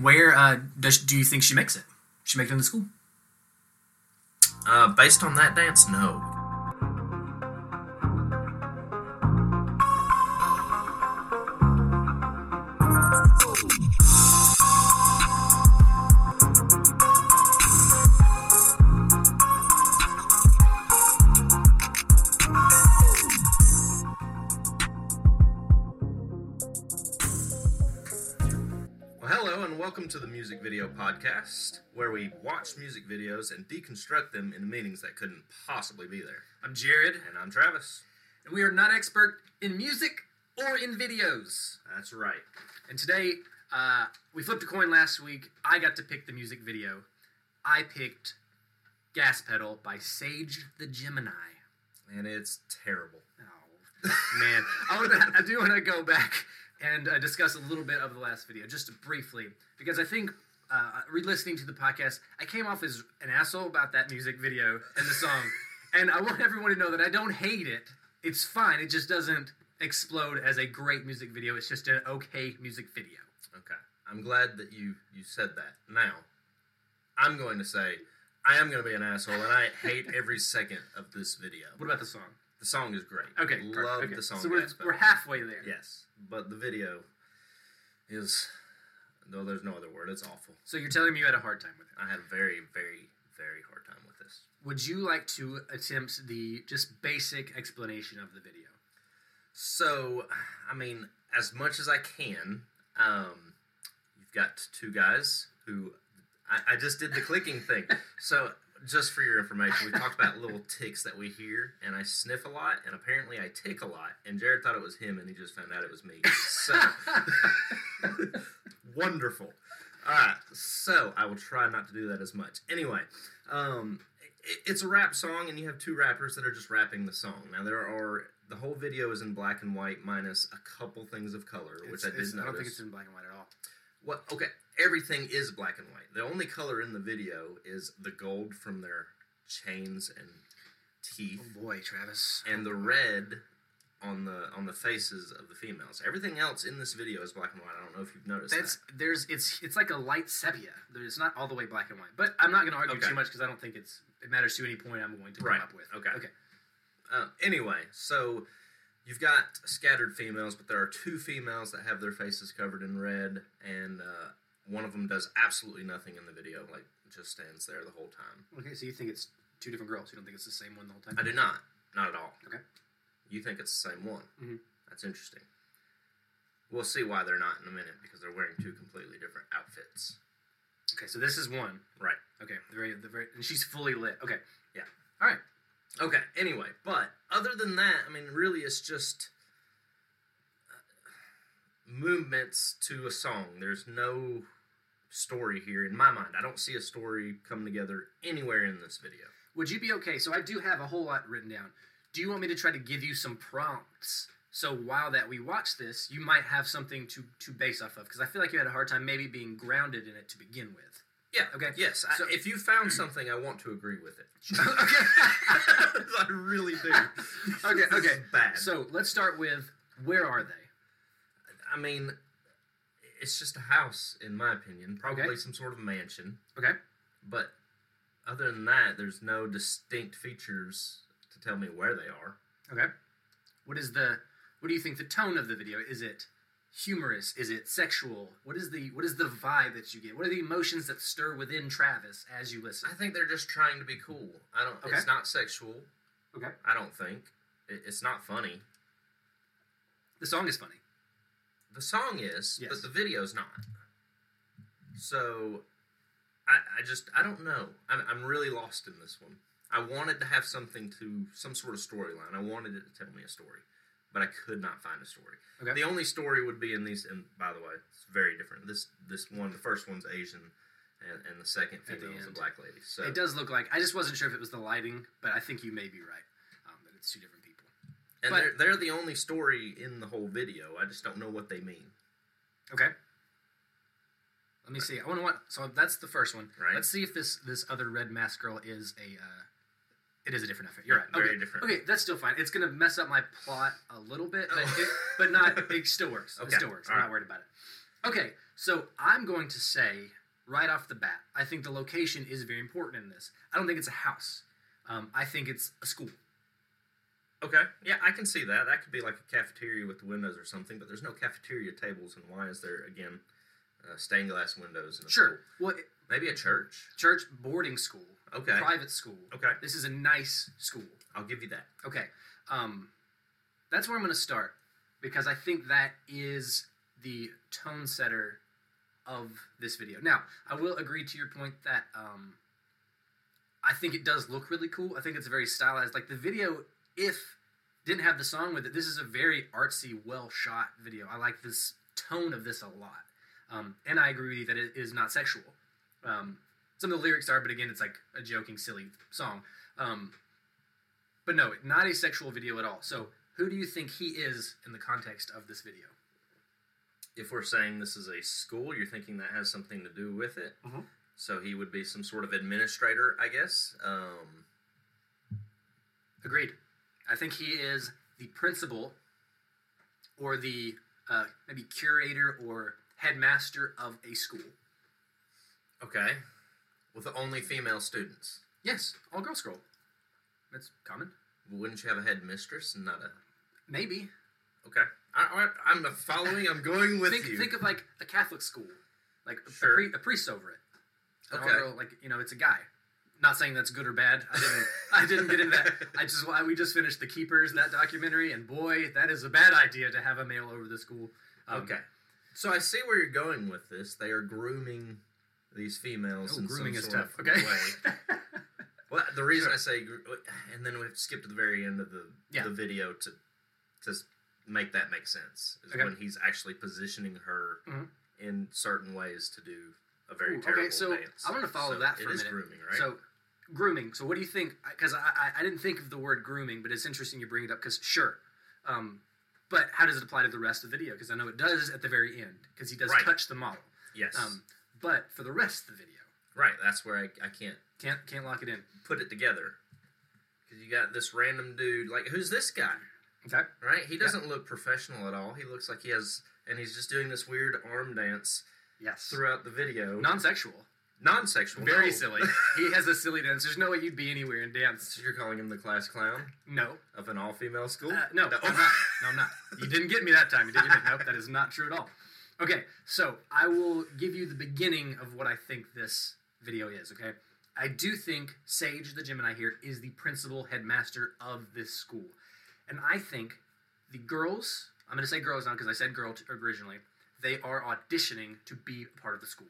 Where uh, does do you think she makes it? She make it in the school? Uh, based on that dance, no. Video Podcast, where we watch music videos and deconstruct them into meanings that couldn't possibly be there. I'm Jared, And I'm Travis. and we are not expert in music or in videos. That's right. And today, uh, we flipped a coin last week. I got to pick the music video. I picked Gas Pedal by Sage the Gemini. And it's terrible. Oh man, I, wanna, I do want to go back and uh, discuss a little bit of the last video, just briefly, because I think uh, re-listening to the podcast, I came off as an asshole about that music video and the song, and I want everyone to know that I don't hate it. It's fine. It just doesn't explode as a great music video. It's just an okay music video. Okay. I'm glad that you you said that. Now, I'm going to say I am going to be an asshole, and I hate every second of this video. What about the song? The song is great. Okay, love. Okay, the song. So we're, aspect. we're halfway there. yes, but the video is though there's no other word. It's awful. So you're telling me you had a hard time with it. I had a very, very, very hard time with this. Would you like to attempt the just basic explanation of the video? So, I mean, as much as I can, um, you've got two guys who I, I just did the clicking thing. So, just for your information, we talked about little ticks that we hear, and I sniff a lot, and apparently I tick a lot. And Jared thought it was him, and he just found out it was me. So, wonderful. All right, so I will try not to do that as much. Anyway, um, it, it's a rap song, and you have two rappers that are just rapping the song. Now there are the whole video is in black and white, minus a couple things of color, which I did notice. I don't think it's in black and white at all. What? Okay, everything is black and white. The only color in the video is the gold from their chains and teeth, Oh boy, Travis. and the red on the on the faces of the females. Everything else in this video is black and white. I don't know if you've noticed That's that. there's it's it's like a light sepia. There's not all the way black and white, but I'm not going to argue Okay. too much because I don't think it's it matters to any point I'm going to Right. come up with. Okay. Okay. Uh, anyway, so you've got scattered females, but there are two females that have their faces covered in red, and uh, one of them does absolutely nothing in the video, like just stands there the whole time. Okay. So you think it's two different girls? You don't think it's the same one the whole time? I do not, not at all. Okay. You think it's the same one? Mhm. That's interesting. We'll see why they're not in a minute because they're wearing two completely different outfits. Okay. So this is one. Right. Okay. The very the very and she's fully lit. Okay. Yeah. All right. Okay. Anyway, but other than that, I mean, really, it's just uh, movements to a song. There's no story here in my mind. I don't see a story come together anywhere in this video. Would you be okay? So I do have a whole lot written down. Do you want me to try to give you some prompts? So while that we watch this, you might have something to to base off of because I feel like you had a hard time maybe being grounded in it to begin with. Yeah. Okay. Yes. So- I, if you found something, I want to agree with it. okay. I really do. Okay, okay. Bad. So let's start with where are they? I mean, it's just a house, in my opinion. Probably Okay. some sort of mansion. Okay. But other than that, there's no distinct features to tell me where they are. Okay. What is the what do you think the tone of the video? Is it humorous? Is it sexual? What is the what is the vibe that you get? What are the emotions that stir within Travis as you listen? I think they're just trying to be cool. I don't. Okay. It's not sexual. Okay. I don't think. It, it's not funny. The song is funny. The song is, Yes. but the video's not. So, I, I just I don't know. I'm, I'm really lost in this one. I wanted to have something to some sort of storyline. I wanted it to tell me a story, but I could not find a story. Okay. The only story would be in these. And by the way, it's very different. This this one, the first one's Asian, and, and the second At the female is a black lady. So It does look like I just wasn't sure if it was the lighting, but I think you may be right. Um, that it's two different people. and but- they're they're the only story in the whole video. I just don't know what they mean. Okay. Let me see. I want to want. So that's the first one. Right. Let's see if this this other red mask girl is a. Uh, it is a different outfit. You're right. Very okay. different. Okay, that's still fine. It's gonna mess up my plot a little bit, but it, but not. It still works. It still works. I'm All not worried about it. Okay, so I'm going to say right off the bat, I think the location is very important in this. I don't think it's a house. Um, I think it's a school. Okay, yeah, I can see that. That could be like a cafeteria with the windows or something, but there's no cafeteria tables, and why is there again uh, stained glass windows? In a Sure. Well, school? maybe a church. church, boarding school, Okay, private school. okay, This is a nice school. I'll give you that. Okay. Um, that's where I'm going to start because I think that is the tone setter of this video. Now, I will agree to your point that um, I think it does look really cool. I think it's very stylized. Like the video, if didn't have the song with it, this is a very artsy, well shot video. I like this tone of this a lot. Um, and I agree with you that it is not sexual. Um, some of the lyrics are, but again, it's like a joking, silly song. Um, but no, not a sexual video at all. So, who do you think he is in the context of this video? If we're saying this is a school, you're thinking that has something to do with it. Mhm. So he would be some sort of administrator, I guess. Um, Agreed. I think he is the principal or the uh, maybe curator or headmaster of a school. okay, with only female students. Yes, all girl school. That's common. Wouldn't you have a headmistress and not a? Maybe. Okay, I, I, I'm following. I'm going with think, you. think of like a Catholic school, like a, Sure. pri- a priest over it. An Okay. girl, like you know, it's a guy. Not saying that's good or bad. I didn't. I didn't get into that. I just we just finished the Keepers that documentary, and boy, that is a bad idea to have a male over the school. Um, Okay. So I see where you're going with this. They are grooming these females Oh, in grooming some is sort tough. of Okay. way. Well, the reason I say, and then we have to skip to the very end of the Yeah. the video to to make that make sense. Is Okay. when he's actually positioning her Mhm. in certain ways to do a very Ooh, terrible okay, so dance. I wanna follow So that for it a is minute. grooming, right? So, grooming. So, what do you think? Because I, I, I didn't think of the word grooming, but it's interesting you bring it up. Because sure, um, but how does it apply to the rest of the video? Because I know it does at the very end. Because he does Right. touch the model. yes, Um, but for the rest of the video, right. That's where I, I can't can't can't lock it in. put it together because you got this random dude. Like, who's this guy? Okay. Right? He doesn't look professional at all. He looks like he has, and he's just doing this weird arm dance Yes. throughout the video. Non-sexual. non-sexual. Very no. silly. he has a silly dance. There's no way you'd be anywhere and dance. So you're calling him the class clown No. of an all-female school? Uh, no, I'm not. No, I'm not. You didn't get me that time. You didn't get me. Nope, that is not true at all. Okay, so I will give you the beginning of what I think this video is, okay? I do think Sage, the Gemini here, is the principal headmaster of this school. And I think the girls, I'm going to say girls now because I said girl t- originally, they are auditioning to be a part of the school.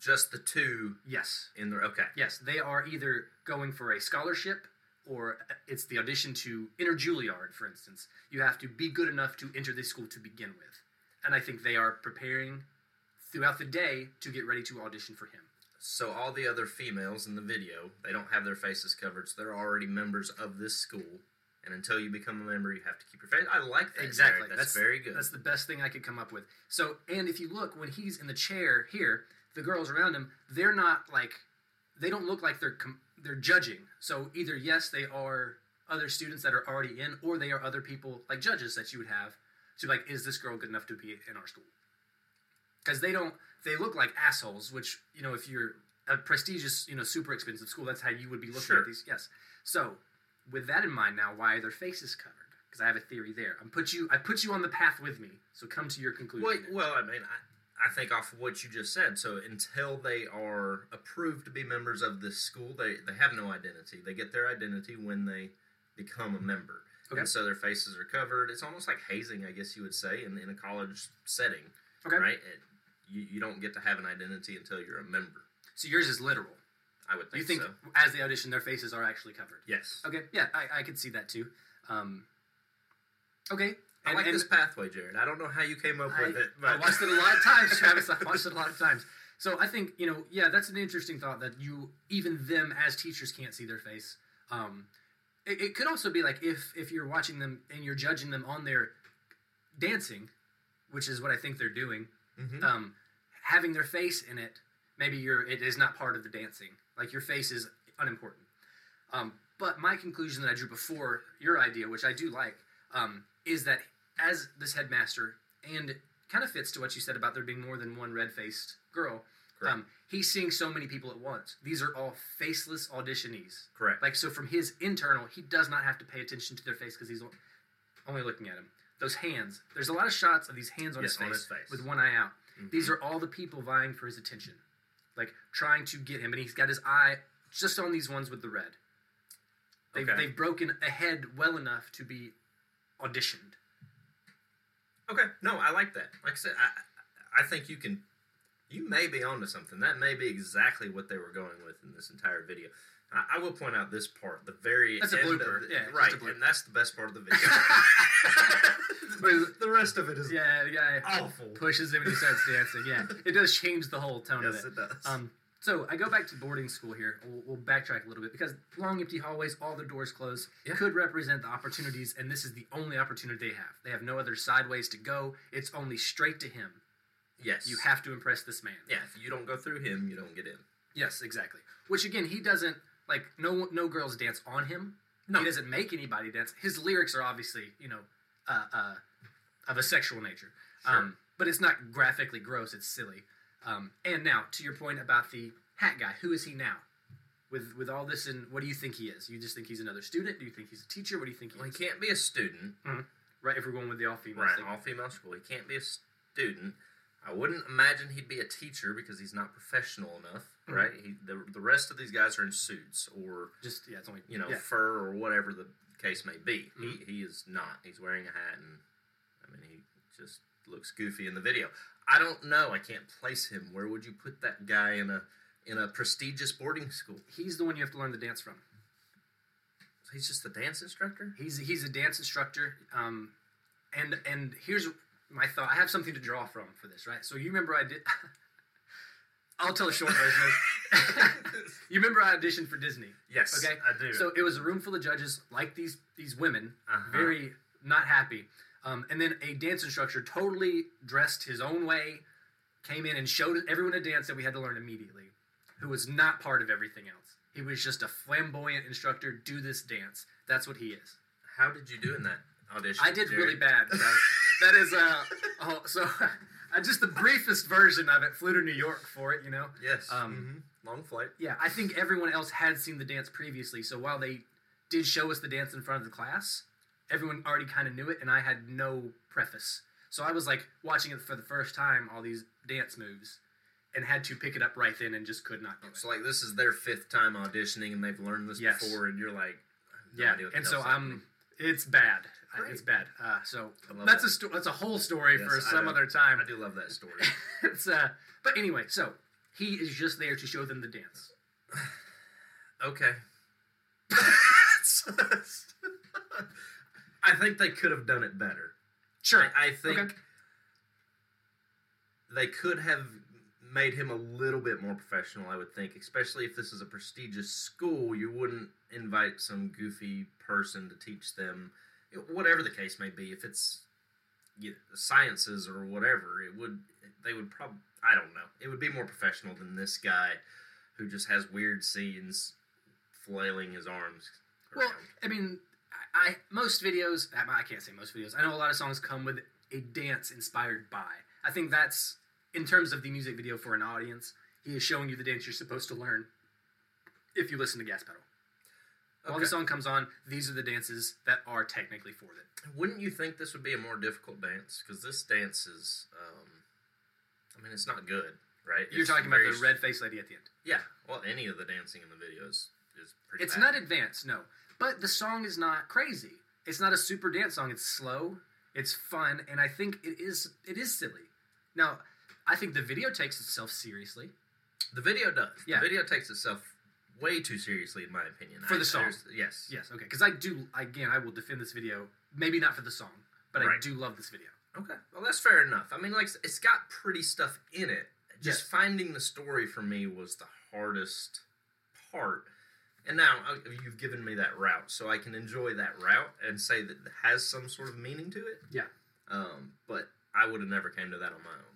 Just the two Yes. in the okay. Yes, they are either going for a scholarship or it's the audition to enter Juilliard, for instance. You have to be good enough to enter this school to begin with. And I think they are preparing throughout the day to get ready to audition for him. So all the other females in the video, they don't have their faces covered, so they're already members of this school. And until you become a member, you have to keep your face. I like that. Exactly. Jared. That's, very good. That's the best thing I could come up with. So, and if you look, when he's in the chair here, the girls around him, they're not like, they don't look like they're com- they're judging. So either yes, they are other students that are already in, or they are other people like judges that you would have to like, is this girl good enough to be in our school? Because they don't, they look like assholes. Which you know, if you're a prestigious, you know, super expensive school, that's how you would be looking Sure. at these. Yes. So with that in mind, now why are their faces covered? Because I have a theory there. I'm put you. I put you on the path with me. So come to your conclusion. Well, well, I mean, I, I think off of what you just said. So until they are approved to be members of this school, they they have no identity. They get their identity when they become a member. Okay. And so their faces are covered. It's almost like hazing, I guess you would say, in, in a college setting, okay. right? It, you, you don't get to have an identity until you're a member. So yours is literal. I would think, You think so. as they audition, their faces are actually covered. Yes. Okay. Yeah, I, I could see that too. Um, okay. I And- like and this pathway, Jared. I don't know how you came up I, with it, I but watched it a lot of times, Travis. I watched it a lot of times. So I think you know, yeah, that's an interesting thought that you even them as teachers can't see their face. Um, it, it could also be like if if you're watching them and you're judging them on their dancing, which is what I think they're doing. Mhm. Um, having their face in it, maybe you're it is not part of the dancing. Like your face is unimportant. Um, but my conclusion that I drew before your idea, which I do like, um, is that as this headmaster, and kind of fits to what you said about there being more than one red faced girl. Um, he's seeing so many people at once. These are all faceless auditionees. Correct. Like so, from his internal, he does not have to pay attention to their face because he's only looking at him. Those hands. There's a lot of shots of these hands on, Yes, his, face on his face. with one eye out. Mhm. These are all the people vying for his attention, like trying to get him, and he's got his eye just on these ones with the red. They've, Okay. they've broken ahead well enough to be auditioned. Okay, no, I like that. Like I said, I, I think you can, you may be onto something. That may be exactly what they were going with in this entire video. I, I will point out this part, the very That's a blooper. the- Yeah, right, and that's the best part of the video. the rest of it is Yeah, the guy awful. pushes him and he starts dancing. Yeah, it does change the whole tone Yes, of it. it does. Um, so I go back to boarding school here. We'll, we'll backtrack a little bit because long empty hallways, all the doors closed, Yeah. could represent the opportunities, and this is the only opportunity they have. They have no other sideways to go. It's only straight to him. yes, You have to impress this man. Yeah, if you don't go through him, you don't get in. Yes, exactly. Which again, he doesn't like. No, no girls dance on him. No. He doesn't make anybody dance. His lyrics are obviously, you know, uh, uh, of a sexual nature. Um, but it's not graphically gross. It's silly. Um, and now, to your point about the hat guy, who is he now? With with all this, and what do you think he is? You just think he's another student? Do you think he's a teacher? What do you think he Well, is? he can't be a student. Right, if we're going with the all female Right, thing. all female school. He can't be a student. I wouldn't imagine he'd be a teacher because he's not professional enough, Mhm. right? He, the, the rest of these guys are in suits or Just yeah, it's only you know yeah. fur or whatever the case may be. Mhm. He he is not. He's wearing a hat and I mean he just looks goofy in the video. I don't know. I can't place him. Where would you put that guy in a in a prestigious boarding school? He's the one you have to learn the dance from. He's just a dance instructor. He's he's a dance instructor. Um, and and here's my thought. I have something to draw from for this, right? So you remember I did. I'll tell a short version. You remember I auditioned for Disney. yes, Okay, I do. So it was a room full of judges, like these these women, Uh-huh. very not happy. Um, and then a dance instructor, totally dressed his own way, came in and showed everyone a dance that we had to learn immediately. Who was not part of everything else. He was just a flamboyant instructor. Do this dance. That's what he is. how did you do in that audition? I did really bad. that is uh oh so uh, just the briefest version of it. Flew to New York for it, you know. Yes. Um, mhm. Long flight. Yeah, I think everyone else had seen the dance previously. So while they did show us the dance in front of the class, everyone already kind of knew it, and I had no preface. So I was like watching it for the first time, all these dance moves, and had to pick it up right then, and just could not do it. So like this is their fifth time auditioning, and they've learned this Yes. before, and you're like, no yeah, idea what the and so I'm. It's bad. Great. It's bad. Uh, so that's that. a sto- that's a whole story Yes, for some other time. I do love that story. it's uh but anyway so he is just there to show them the dance okay. I think they could have done it better. sure I, I think Okay. they could have made him a little bit more professional. I would think, especially if this is a prestigious school, you wouldn't invite some goofy person to teach them, whatever the case may be. If it's you know, sciences or whatever, it would they would probably I don't know. It would be more professional than this guy who just has weird scenes flailing his arms. well i mean I, most videos I can't say most videos. I know a lot of songs come with a dance inspired by. I think that's in terms of the music video for an audience he is showing you the dance you're supposed to learn if you listen to gas pedal. While the song comes on these are the dances that are technically for it. Wouldn't you think this would be a more difficult dance? Because this dance is, um, I mean, it's not good, right? you're It's talking about the red faced lady at the end. Yeah. Well, any of the dancing in the videos is pretty. It's bad. not advanced, no. But the song is not crazy. It's not a super dance song. It's slow. It's fun, and I think it is. It is silly. Now, I think the video takes itself seriously. The video does. Yeah. The video takes itself way too seriously, in my opinion. For I- the song. Yes. Yes, okay. Because I do. Again, I will defend this video. Maybe not for the song, but I do love this video. Okay. Well, that's fair enough. I mean, like, it's got pretty stuff in it. Just Yes. finding the story for me was the hardest part. And now you've given me that route, so I can enjoy that route and say that it has some sort of meaning to it. Yeah. Um, but I would have never came to that on my own.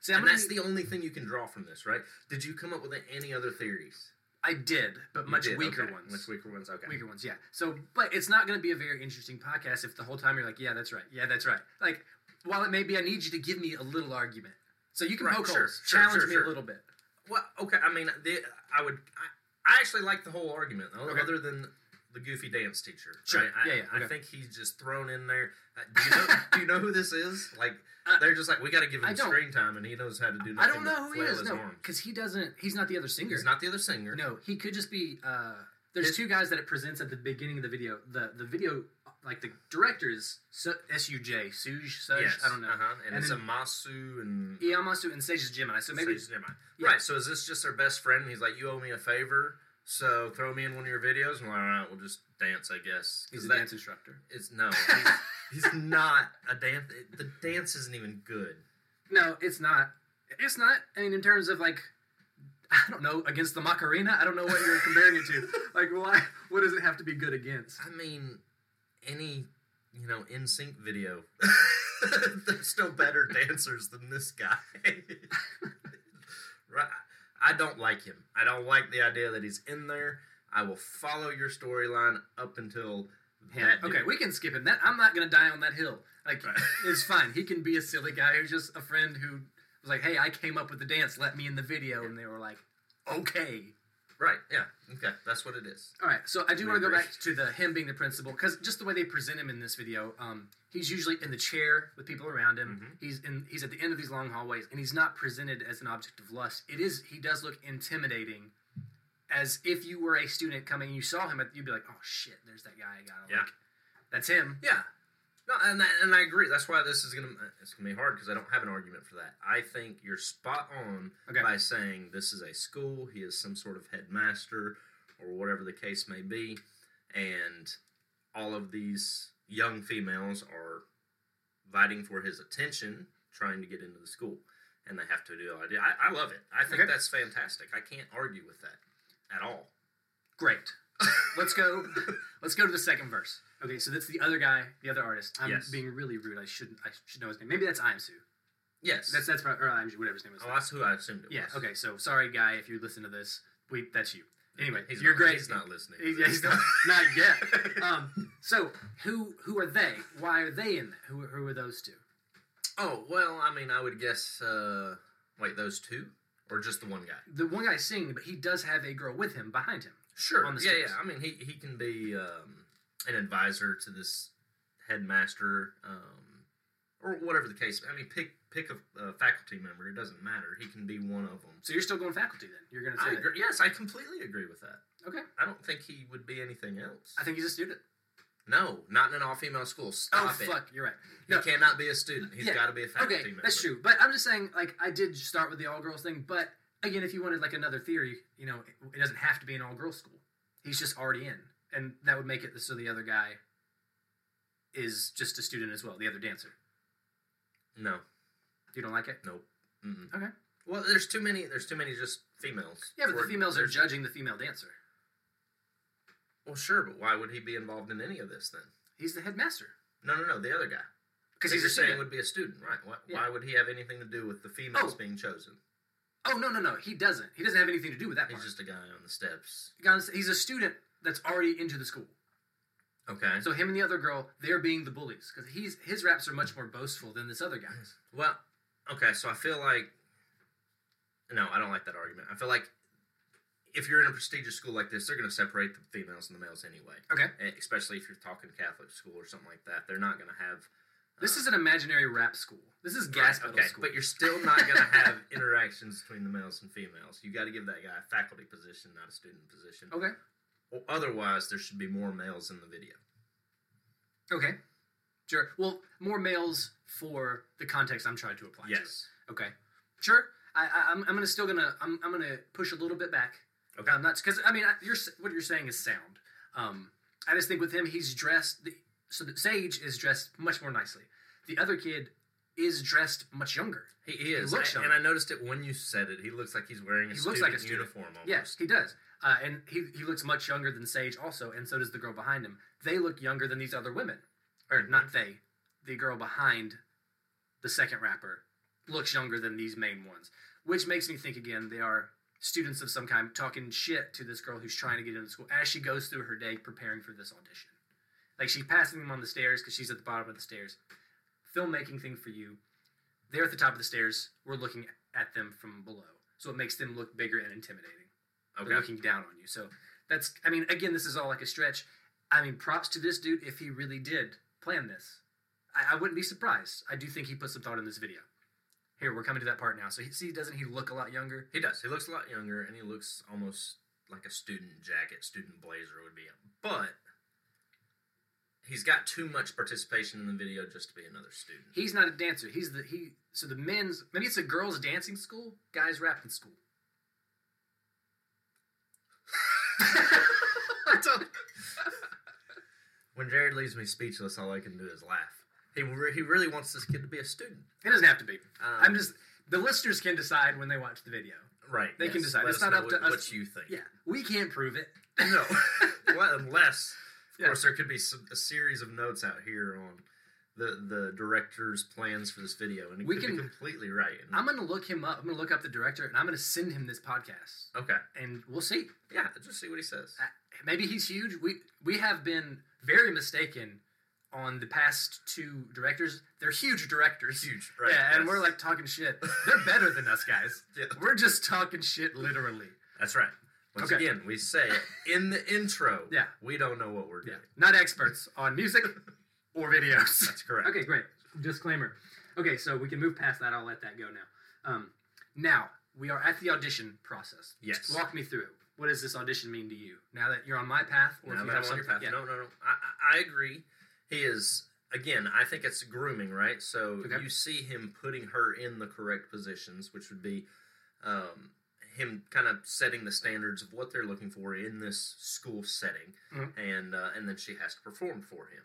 See, and that's be- the only thing you can draw from this, right? Did you come up with any other theories? I did, but You much did, weaker okay. ones. Much weaker ones. Okay. Weaker ones, yeah. So, but it's not going to be a very interesting podcast if the whole time you're like, yeah, that's right, yeah, that's right. Like, while it may be, I need you to give me a little argument. So you can Right, poke sure, holes, sure, challenge sure, me a little bit. Well, okay. I mean, the, I would. I, I actually like the whole argument, though, Okay. other than the goofy dance teacher. Sure. Right? I, Yeah, yeah, I think he's just thrown in there. Uh, Do you know? do you know who this is? Like, Uh, they're just like, we got to give him screen time, and he knows how to do. Nothing I don't know who he is. No, because he doesn't. He's not the other singer. He's not the other singer. No, he could just be. Uh, there's His- two guys that it presents at the beginning of the video. The the video, like the director is Su- S-U-J, Suj, Suj, Yes. I don't know. Uh-huh. And, And it's then- a Masu and. Iyamasu and Sage is Gemini. So maybe never mind. Yeah. Right. So is this just their best friend? And he's like, you owe me a favor. So throw me in one of your videos. And like, all right, we'll just dance, I guess. he's a that- dance instructor. It's no. He's, he's not a dance. The dance isn't even good. No, it's not. It's not. I mean, in terms of like, I don't know, against the Macarena. I don't know what you're comparing it to. Like, why? What does it have to be good against? I mean, any you know NSYNC video. There's still better dancers than this guy. right. I don't like him. I don't like the idea that he's in there. I will follow your storyline up until that. Okay, we can skip him. That I'm not gonna die on that hill. Like, Right. it's fine. He can be a silly guy who's just a friend who was like, "Hey, I came up with the dance. Let me in the video," and they were like, "Okay." Right. Yeah. Okay. That's what it is. All right, so I do We want to go agree. back to the him being the principal because just the way they present him in this video, um, he's usually in the chair with people around him. Mhm. He's in he's at the end of these long hallways, and he's not presented as an object of lust. It is he does look intimidating, as if you were a student coming, and you saw him, you'd be like, "Oh shit, there's that guy I got." Yeah. Like, that's him. Yeah. No, and that, and I agree. That's why this is gonna it's gonna be hard because I don't have an argument for that. I think you're spot on Okay. by saying this is a school. He is some sort of headmaster or whatever the case may be, and all of these young females are fighting for his attention, trying to get into the school, and they have to do. I, I love it. I think Okay. that's fantastic. I can't argue with that at all. Great. Let's go. let's go to the second verse. Okay, so that's the other guy, the other artist. I'm Yes. being really rude. I shouldn't. I should know his name. Maybe that's Imsu. Yes. That's that's probably, or Imsu, whatever his name is. oh, that's who I assumed it Yeah. was. Okay. So sorry, guy, if you listen to this, we that's you. Anyway, He's you're not, great. He's not listening. He's, yeah, he's not, not yet. Um, so who who are they? Why are they in there? Who who are those two? Oh well, I mean, I would guess. Uh, wait, those two, or just the one guy? The one guy singing, but he does have a girl with him behind him. Sure. On the yeah, stairs. yeah. I mean, he he can be um, an advisor to this headmaster, um, or whatever the case. I mean, pick pick a, a faculty member. It doesn't matter. He can be one of them. So you're still going faculty then? You're going to say I agree. Yes, I completely agree with that. Okay. I don't think he would be anything else. I think he's a student. no, not in an all-female school. Stop oh it. fuck, you're right. He cannot be a student. He's Yeah. got to be a faculty member. Okay, member. that's true. But I'm just saying, like, I did start with the all girls thing, but again, if you wanted like another theory, you know, it, it doesn't have to be an all girls school. He's just already in, and that would make it so the other guy is just a student as well. The other dancer. No, You don't like it? nope. Mm-mm. Okay. Well, there's too many. There's too many just females. Yeah, but the females are judging the female dancer. Well, sure, but why would he be involved in any of this then? He's the headmaster No, no, no. The other guy. because he's a saying would be a student, right? Why, Yeah. why would he have anything to do with the females Oh. being chosen? Oh no, no, no. He doesn't. He doesn't have anything to do with that He's part. just a guy on the steps. He's a student that's already into the school. Okay. So him and the other girl, they're being the bullies because he's his raps are much more boastful than this other guy's. well, okay. So I feel like no, I don't like that argument. I feel like if you're in a prestigious school like this, they're going to separate the females and the males anyway. Okay. Eh, Especially if you're talking Catholic school or something like that, they're not going to have. This is an imaginary rap school. This is gas pedal okay, school. but you're still not going to have interactions between the males and females. You got to give that guy a faculty position, not a student position. okay. Otherwise, there should be more males in the video. Okay. Sure. Well, more males for the context I'm trying to apply. to. Yes. Okay. Sure. I, I I'm I'm gonna still gonna I'm I'm gonna push a little bit back. Okay. Um, that's because I mean I- you're what you're saying is sound. Um, I just think with him he's dressed the, so that Sage is dressed much more nicely. The other kid is dressed much younger. He, he is, looks I- and I noticed it when you said it. He looks like he's wearing a He looks like a student. uniform. Almost. Yes, he does. Uh, and he, he looks much younger than Sage also, and so does the girl behind him. They look younger than these other women. Or not they. The girl behind the second rapper looks younger than these main ones. Which makes me think again they are students of some kind talking shit to this girl who's trying to get into school as she goes through her day preparing for this audition. Like she's passing them on the stairs because she's at the bottom of the stairs. filmmaking thing for you. They're at the top of the stairs. We're looking at them from below, so it makes them look bigger and intimidating. Okay. They're looking down on you. So that's. I mean, again, this is all like a stretch. I mean, props to this dude if he really did plan this. I, I wouldn't be surprised. I do think he put some thought in this video. Here, we're coming to that part now. So he, see, doesn't he look a lot younger? He does. He looks a lot younger, and he looks almost like a student jacket, student blazer would be. But he's got too much participation in the video just to be another student. He's not a dancer. He's the he. So the men's maybe it's a girls' dancing school, guys' rapping school. I don't- when Jared leaves me speechless, all I can do is laugh. He re- he really wants this kid to be a student. It doesn't have to be. Um, I'm just the listeners can decide when they watch the video. right. they can decide. Let It's not up to what, us. What you think? Yeah, we can't prove it. No. well, unless, of Yeah. course, there could be some, a series of notes out here on the the director's plans for this video, and he We could can- be completely right. And- I'm gonna look him up. I'm gonna look up the director, and I'm gonna send him this podcast, okay. and we'll see. Yeah, just see what he says. Uh, Maybe he's huge. We we have been very mistaken on the past two directors. They're huge directors. Huge, right? yeah, and we're like talking shit. They're better than us, guys. Yeah. We're just talking shit, literally. That's right. Once Okay. again, we say it in the intro. Yeah. we don't know what we're Yeah, doing. not experts on music or videos. That's correct. Okay, great. Disclaimer. Okay, so we can move past that. I'll let that go now. Um, now we are at the audition process. Yes. Walk me through it. What does this audition mean to you? Now that you're on my path, or Now if you that have I'm on your path. yeah. No, no, no. I, I I agree. He is again. I think it's grooming, right? So Okay. you see him putting her in the correct positions, which would be um, him kind of setting the standards of what they're looking for in this school setting, Mhm. and uh, and then she has to perform for him.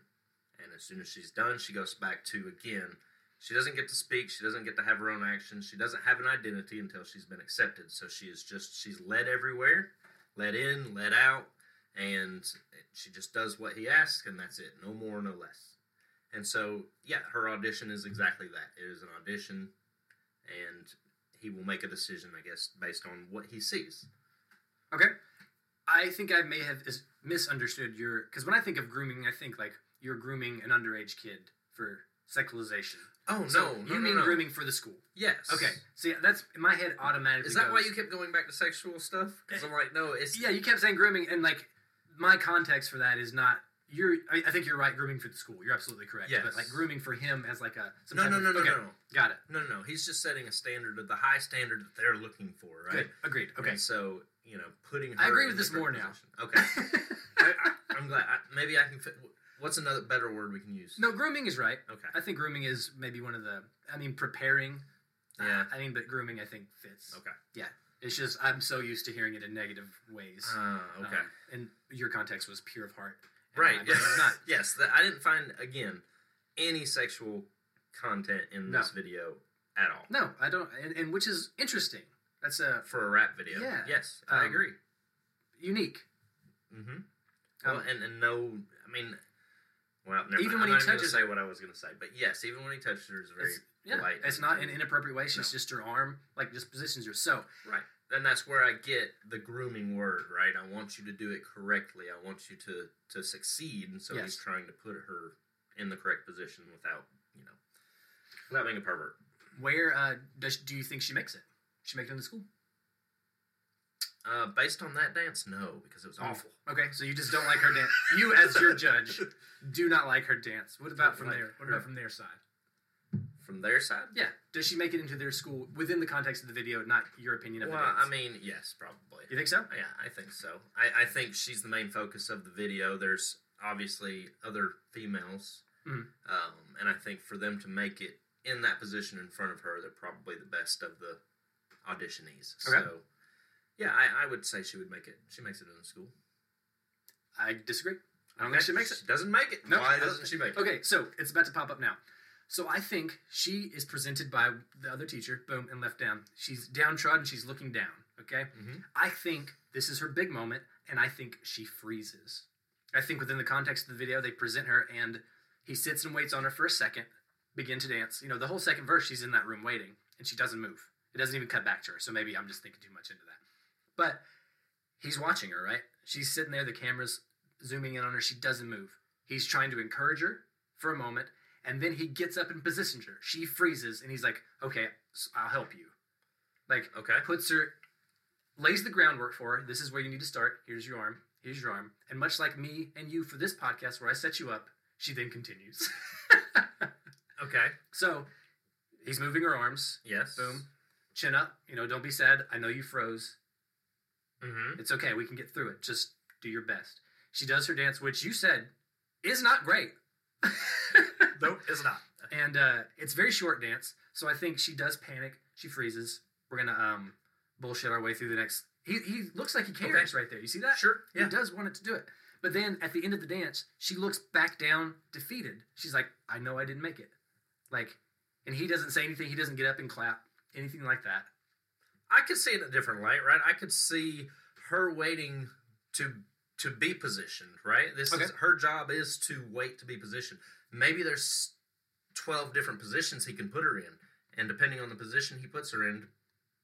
As soon as she's done, she goes back to again. She doesn't get to speak. She doesn't get to have her own actions. She doesn't have an identity until she's been accepted. So she is just she's led everywhere, let in, let out, and she just does what he asks, and that's it. No more, no less. And so, yeah, her audition is exactly that. It is an audition, and he will make a decision, I guess, based on what he sees. Okay. I think I may have misunderstood your because when I think of grooming, I think like you're grooming an underage kid for sexualization. Oh no, So no, you no, mean no. grooming for the school? Yes. Okay. See, that's in my head automatically. Is that why you kept going back to sexual stuff? Because I'm like, no, it's Yeah, you kept saying grooming, and like my context for that is not. You're. I, I think you're right. Grooming for the school. You're absolutely correct. Yes. But like grooming for him as like a. no, type no, of- no, no, okay, no, no, Got it. no, no, no. He's just setting a standard of the high standard that they're looking for, right? Good. Agreed. Okay. And so you know, putting. Her I agree with this more correct now. Okay. I, I'm glad. I, maybe I can. Fit, what's another better word we can use? no, grooming is right. Okay. I think grooming is maybe one of the. I mean, preparing. Yeah. I mean, but grooming I think fits. Okay. Yeah. It's just I'm so used to hearing it in negative ways. Ah, okay. Um, and your context was pure of heart. right. was not. yes. That, I didn't find again any sexual content in No. this video at all No, I don't. And, and which is interesting. That's a for a rap video. Yeah. Yes, I Um, agree. unique. Mm-hmm. Well, Um, and, and no, I mean, well, never Even mind. when I'm he not touches say what I was going to say, but yes, even when he touches her, is very It's, yeah, polite. it's not in an inappropriate way. She's just her arm, like just positions her. So right. And that's where I get the grooming word, right? I want you to do it correctly. I want you to to succeed, and so Yes. he's trying to put her in the correct position without, you know, without being a pervert. where uh, does do you think she makes it? She make it in the school? Uh, based on that dance, no, because it was Mm. awful. Okay, so you just don't like her dance. You, as your judge, do not like her dance. What about Don't from like there? What her. about from their side? From their side, Yeah, does she make it into their school within the context of the video, not your opinion of well, the dance? I mean, yes, probably. you think so? Yeah, I think so. I, I think she's the main focus of the video. There's obviously other females, Mhm. um, and I think for them to make it in that position in front of her, they're probably the best of the auditionees. Okay. So, yeah, I, I would say she would make it. She makes it in the school. I disagree. I don't think she makes it. She doesn't make it. No, I Why don't doesn't she make it? Okay, so it's about to pop up now. So I think she is presented by the other teacher, boom, and left down. She's downtrodden, she's looking down, okay? Mhm. I think this is her big moment, and I think she freezes. I think within the context of the video, they present her, and he sits and waits on her for a second, begin to dance. You know, the whole second verse, she's in that room waiting, and she doesn't move. It doesn't even cut back to her, so maybe I'm just thinking too much into that. But he's watching her, right? She's sitting there, the camera's zooming in on her, she doesn't move. He's trying to encourage her for a moment, and then he gets up and positions her. She freezes, and he's like, "Okay, I'll help you." Like Okay. puts her, lays the groundwork for her. This is where you need to start. Here's your arm. Here's your arm. And much like me and you for this podcast, where I set you up, she then continues. Okay. so he's moving her arms. Yes. Boom. Chin up. You know, don't be sad. I know you froze. Mm-hmm. It's okay. We can get through it. Just do your best. She does her dance, which you said is not great. Nope, it's not. and uh, it's very short dance. So I think she does panic. She freezes. We're gonna um, bullshit our way through the next. He, he looks like he cares right there. You see that? Sure. Yeah. He does want it to do it. But then at the end of the dance, she looks back down, defeated. She's like, "I know I didn't make it." Like, and he doesn't say anything. He doesn't get up and clap, anything like that. I could see it in a different light, right? I could see her waiting to to be positioned, right? This Okay. is her job is to wait to be positioned. Maybe there's twelve different positions he can put her in, and depending on the position he puts her in,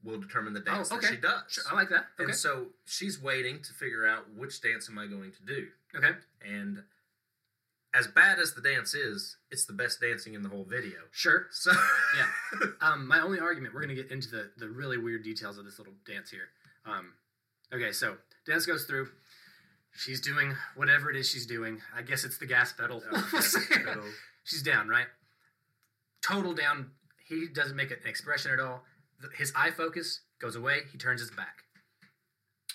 will determine the oh, dance oh, that she does. Sure, I like that. Okay. And so she's waiting to figure out which dance am I going to do. okay. And as bad as the dance is, it's the best dancing in the whole video. Sure. So Yeah. Um, my only argument, we're going to get into the, the really weird details of this little dance here. Um, okay, so dance goes through. She's doing whatever it is she's doing. I guess it's the gas pedal. Oh, yes, pedal. she's down, right? Total down. He doesn't make an expression at all. His eye focus goes away. He turns his back.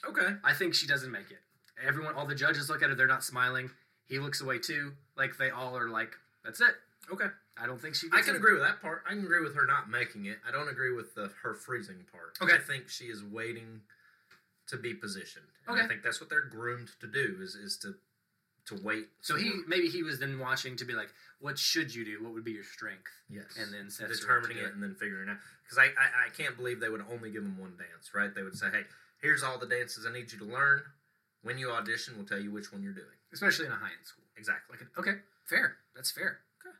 okay. I think she doesn't make it. Everyone, all the judges look at her. They're not smiling. He looks away too. Like they all are like, "That's it." Okay. I don't think she. I can in. agree with that part. I can agree with her not making it. I don't agree with the her freezing part. Okay. I think she is waiting to be positioned. And I think that's what they're groomed to do is is to to wait. So he for- maybe he was then watching to be like, what should you do? What would be your strength? yes, and then sets her up to determining it it. and then figuring it out. Because I, I I can't believe they would only give him one dance, right? They would say, hey, here's all the dances I need you to learn. When you audition, we'll tell you which one you're doing. Especially in a high end school. Exactly. Like, okay, fair. That's fair. Okay.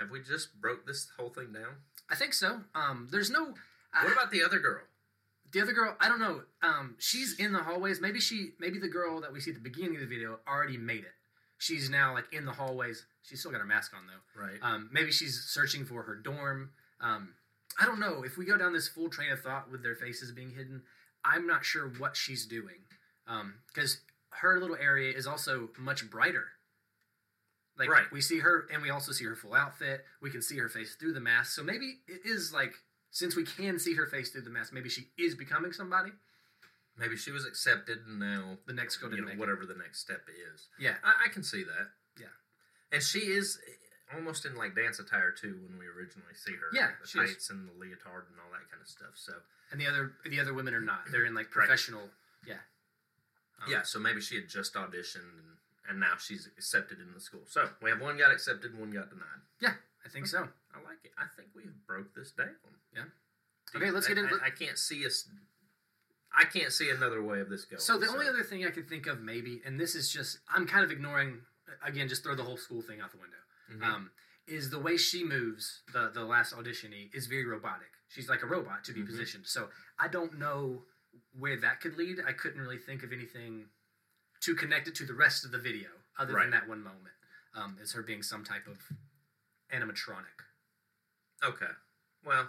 Have we just broke this whole thing down? I think so. Um, there's no. I- What about the other girl? the other girl? I don't know. Um, she's in the hallways. Maybe she. Maybe the girl that we see at the beginning of the video already made it. She's now like in the hallways. She's still got her mask on though. Right. Um, maybe she's searching for her dorm. Um, I don't know. If we go down this full train of thought with their faces being hidden, I'm not sure what she's doing. Because her little area is also much brighter. Like Right. we see her, and we also see her full outfit. We can see her face through the mask. So maybe it is like since we can see her face through the mask, maybe she is becoming somebody. Maybe she was accepted and now The next girl you didn't know, make it. whatever the next step is. Yeah, I, I can see that. Yeah. And she is almost in like dance attire too when we originally see her. Yeah, like the she is. tights and the leotard and all that kind of stuff. So and the other the other women are not. They're in like Right. professional. Yeah. Um, yeah, so maybe she had just auditioned and, and now she's accepted in the school. So we have one got accepted, one got denied. Yeah, I think so. I like it. I think we have broke this down. Yeah. Do Okay, you- let's I- get in- I, I can't see us. I can't see another way of this going. So the only other thing I can think of, maybe, and this is just I'm kind of ignoring. Again, just throw the whole school thing out the window. Mhm. Um, is the way she moves the the last auditionee is very robotic. She's like a robot to be Mhm. positioned. So I don't know where that could lead. I couldn't really think of anything to connect it to the rest of the video other Right. than that one moment. Um, is her being some type of animatronic. Okay. Well,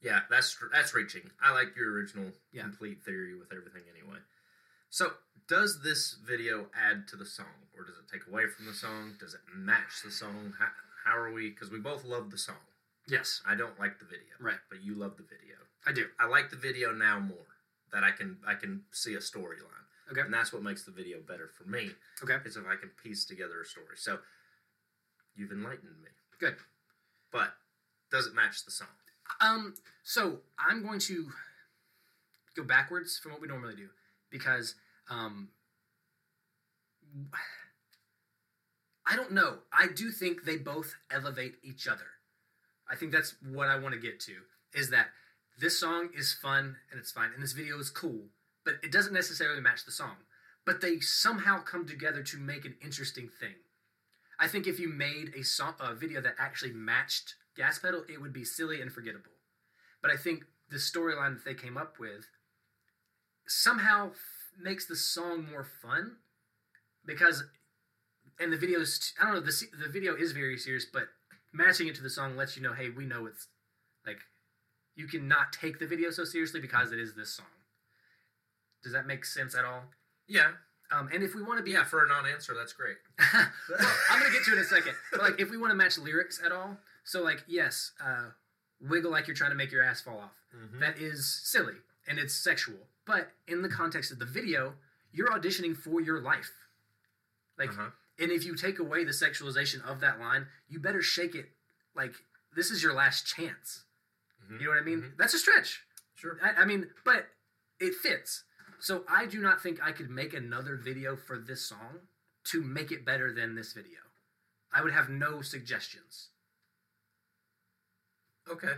yeah, that's that's reaching. I like your original Yeah. complete theory with everything anyway. So, does this video add to the song, or does it take away from the song? Does it match the song? How, how are we? Because we both love the song. Yes, I don't like the video, right. but you love the video. I do. I like the video now more. That I can I can see a storyline, Okay. and that's what makes the video better for me. Okay. Is if I can piece together a story. So, you've enlightened me. Good. But does it match the song? Um, so I'm going to go backwards from what we normally do because um, I don't know. I do think they both elevate each other. I think that's what I want to get to is that this song is fun and it's fine and this video is cool, but it doesn't necessarily match the song. But they somehow come together to make an interesting thing. I think if you made a song, a video that actually matched Gas Pedal, it would be silly and forgettable. But I think the storyline that they came up with somehow f- makes the song more fun because and the videos I don't know the the video is very serious, but matching it to the song lets you know, hey, we know it's like you cannot take the video so seriously because it is this song. Does that make sense at all? Yeah, Um, and if we want to be, yeah. For a non-answer, that's great. well, I'm gonna get to it in a second. But like, if we want to match lyrics at all, so like, yes, uh, wiggle like you're trying to make your ass fall off. Mhm. That is silly and it's sexual. But in the context of the video, you're auditioning for your life. Like, Uh-huh. and if you take away the sexualization of that line, you better shake it like this is your last chance. Mhm. You know what I mean? Mhm. That's a stretch. Sure. I, I mean, but it fits. So I do not think I could make another video for this song to make it better than this video. I would have no suggestions. Okay.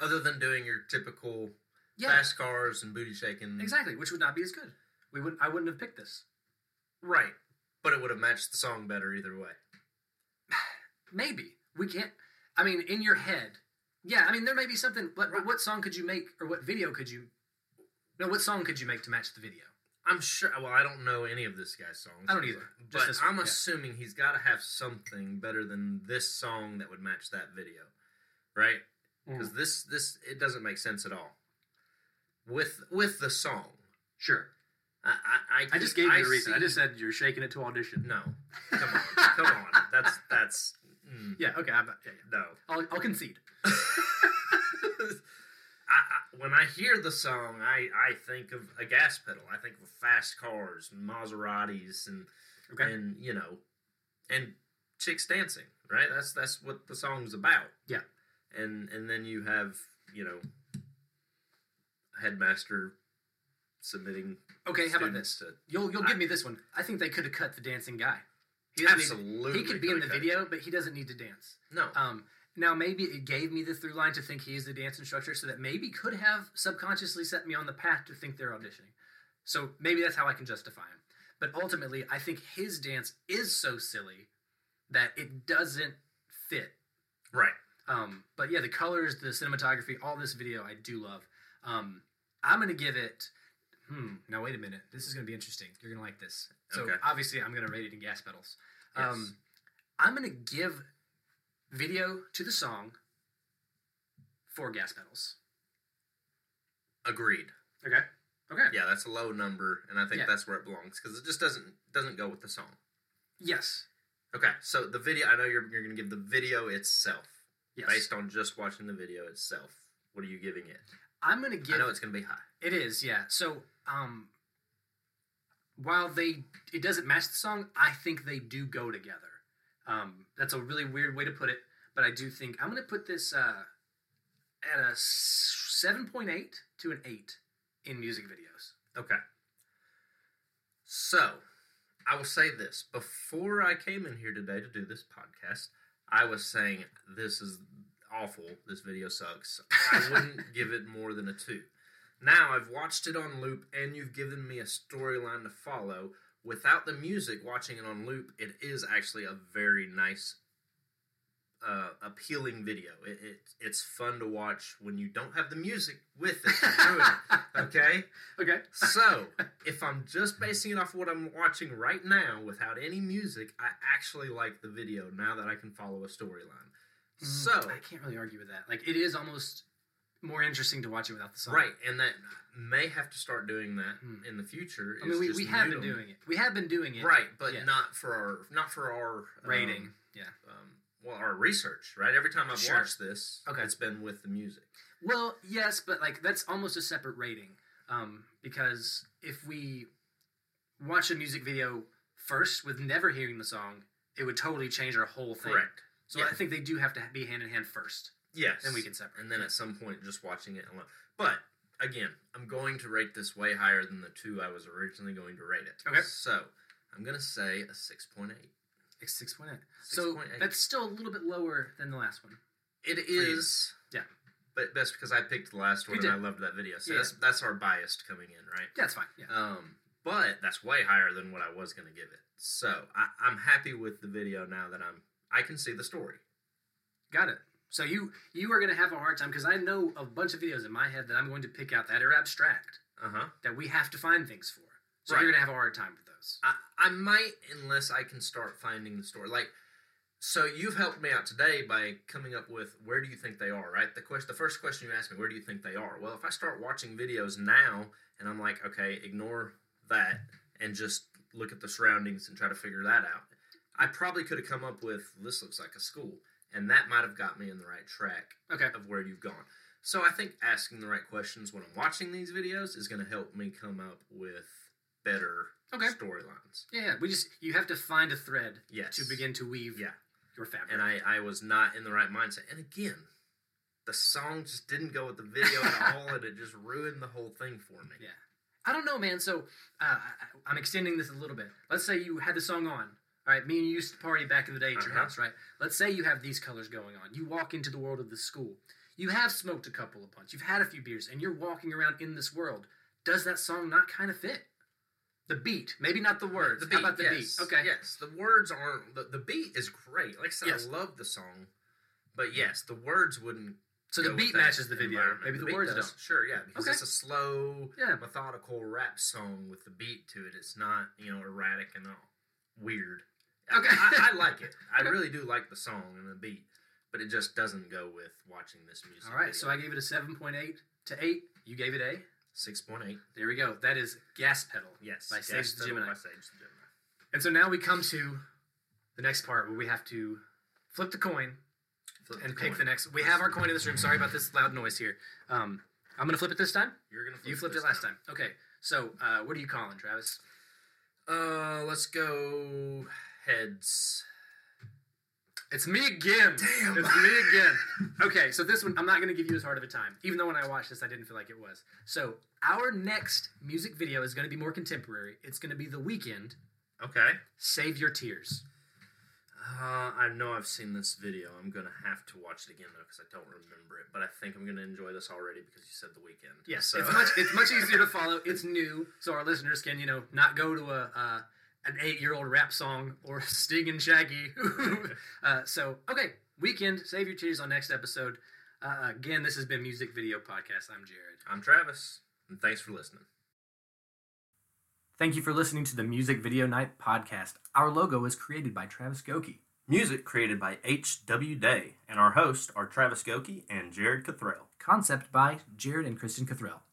Other than doing your typical Yeah, fast cars and booty shaking. exactly. Which would not be as good. We would. I wouldn't have picked this. Right. But it would have matched the song better either way. Maybe we can't. I mean, in your head, yeah. I mean, there may be something. But, but what song could you make, or what video could you? No, what song could you make to match the video? I'm sure. Well, I don't know any of this guy's songs. I don't either. Just But one, I'm yeah. assuming he's got to have something better than this song that would match that video, right? Because Mm. this this it doesn't make sense at all with with the song. Sure. I I, I, I just gave you the reason. I just said you're shaking it to audition. no. Come on, come on. That's that's mm, Yeah. Okay. I'm, yeah, yeah. no. I'll, I'll concede. When I hear the song, I, I think of a gas pedal. I think of fast cars, and Maseratis, and Okay. and you know, and chicks dancing. Right. That's that's what the song's about. Yeah. And and then you have you know, headmaster submitting. Okay. How about this? To, You'll you'll I- give me this one. I think they could have cut the dancing guy. He absolutely. he could be in the video, but he doesn't need to dance. No. Um, now maybe it gave me the through line to think he is the dance instructor, so that maybe could have subconsciously set me on the path to think they're auditioning. So maybe that's how I can justify him. But ultimately, I think his dance is so silly that it doesn't fit. right. Um, but yeah, the colors, the cinematography, all this video, I do love. Um, I'm gonna give it. Hmm. Now wait a minute. This is gonna be interesting. You're gonna like this. So Okay. obviously, I'm gonna rate it in gas pedals. Yes. Um, I'm gonna give video to the song four gas pedals. Agreed. Okay. Okay. Yeah, that's a low number, and I think Yeah. that's where it belongs because it just doesn't doesn't go with the song. Yes. Okay, so the video. I know you're you're gonna give the video itself Yes. based on just watching the video itself. What are you giving it? I'm gonna give. I know it's gonna be high. It is, yeah. So, um, while they it doesn't match the song, I think they do go together. Um, that's a really weird way to put it, but I do think I'm going to put this uh, at a seven point eight to an eight in music videos. Okay. So, I will say this: before I came in here today to do this podcast, I was saying this is awful. This video sucks. I wouldn't give it more than a two. Now I've watched it on loop, and you've given me a storyline to follow. Without the music, watching it on loop, it is actually a very nice, uh, appealing video. It, it it's fun to watch when you don't have the music with it. Okay. Okay. So, if I'm just basing it off what I'm watching right now without any music, I actually like the video now that I can follow a storyline. So, Mm, I can't really argue with that. Like, it is almost more interesting to watch it without the song. right, and that may have to start doing that Hmm. in the future. I mean, we, we have been been 'em. doing it. We have been doing it. right, but Yeah. not for our not for our um, Rating. yeah. Um, well, our research, right? Every time I've Sure. watched this, Okay. it's been with the music. Well, yes, but like that's almost a separate rating. Um, because if we watch a music video first with never hearing the song, it would totally change our whole thing. Correct. So Yeah. I think they do have to be hand in hand first. Yes. Then we can separate. And then at some point, just watching it alone. But again, I'm going to rate this way higher than the two I was originally going to rate it. Okay. So I'm going to say a 6.8. It's six point eight. So 6.8. that's still a little bit lower than the last one. It is. Yeah. But that's because I picked the last one and I loved that video. So Yeah. that's that's our bias coming in, right? Yeah, it's fine. Yeah. Um, but that's way higher than what I was going to give it. So I, I'm happy with the video now that I'm I can see the story. Got it. So you you are going to have a hard time because I know a bunch of videos in my head that I'm going to pick out that are abstract Uh huh. that we have to find things for. So Right. you're gonna have a hard time with those. I, I might unless I can start finding the story. Like, so you've helped me out today by coming up with where do you think they are, right? The question, the first question you asked me, where do you think they are? Well, if I start watching videos now and I'm like, okay, ignore that and just look at the surroundings and try to figure that out, I probably could have come up with this looks like a school, and that might have got me in the right track Okay. of where you've gone. So I think asking the right questions when I'm watching these videos is going to help me come up with better Okay. storylines. Yeah, yeah. We just you have to find a thread Yes. to begin to weave Yeah. your fabric. And I, I was not in the right mindset. And again, the song just didn't go with the video at all, and it just ruined the whole thing for me. Yeah. I don't know, man. So uh, I, I'm extending this a little bit. Let's say you had the song on. All right, me and you used to party back in the day at your Uh-huh. house, right? Let's say you have these colors going on. You walk into the world of the school. You have smoked a couple of blunts. You've had a few beers, and you're walking around in this world. Does that song not kind of fit? The beat, maybe not the words. The beat, How about the yes. beat? Okay. Yes, the words aren't. The, the beat is great. Like I said, Yes. I love the song, but yes, the words wouldn't. So the beat matches the video. Maybe the, beat words does. don't. Sure, yeah, because Okay. it's a slow, Yeah. methodical rap song with the beat to it. It's not you know erratic and all weird. Okay. I, I like it. I really do like the song and the beat, but it just doesn't go with watching this music. All right, so I gave it a 7.8 to 8. You gave it a. six point eight. There we go. That is Gas Pedal. Yes, By Sage the Gemini. By Sage the Gemini. And so now we come to the next part where we have to flip the coin Flip and the pick coin. the next. We have our coin in this room. Sorry about this loud noise here. Um, I'm gonna flip it this time. You're gonna. Flip You flipped this it last time. Okay. So uh, what are you calling, Travis? Uh, let's go heads. It's me again. Damn. It's me again. Okay, so this one I'm not gonna give you as hard of a time, even though when I watched this I didn't feel like it was. So our next music video is gonna be more contemporary. It's gonna be The Weeknd. Okay. Save Your Tears. Uh, I know I've seen this video. I'm gonna have to watch it again though because I don't remember it. But I think I'm gonna enjoy this already because you said the Weeknd. Yes, So- it's much it's much easier to follow. It's new, so our listeners can you know not go to a uh, an eight year old rap song or Sting and Shaggy. uh, so okay, Weeknd. Save your tears on next episode. Uh, again, this has been Music Video Podcast. I'm Jared. I'm Travis, and thanks for listening. Thank you for listening to the Music Video Night podcast. Our logo is created by Travis Goki. Music created by H.W. Day, and our hosts are Travis Goki and Jared Cothrell. Concept by Jared and Kristen Cothrell.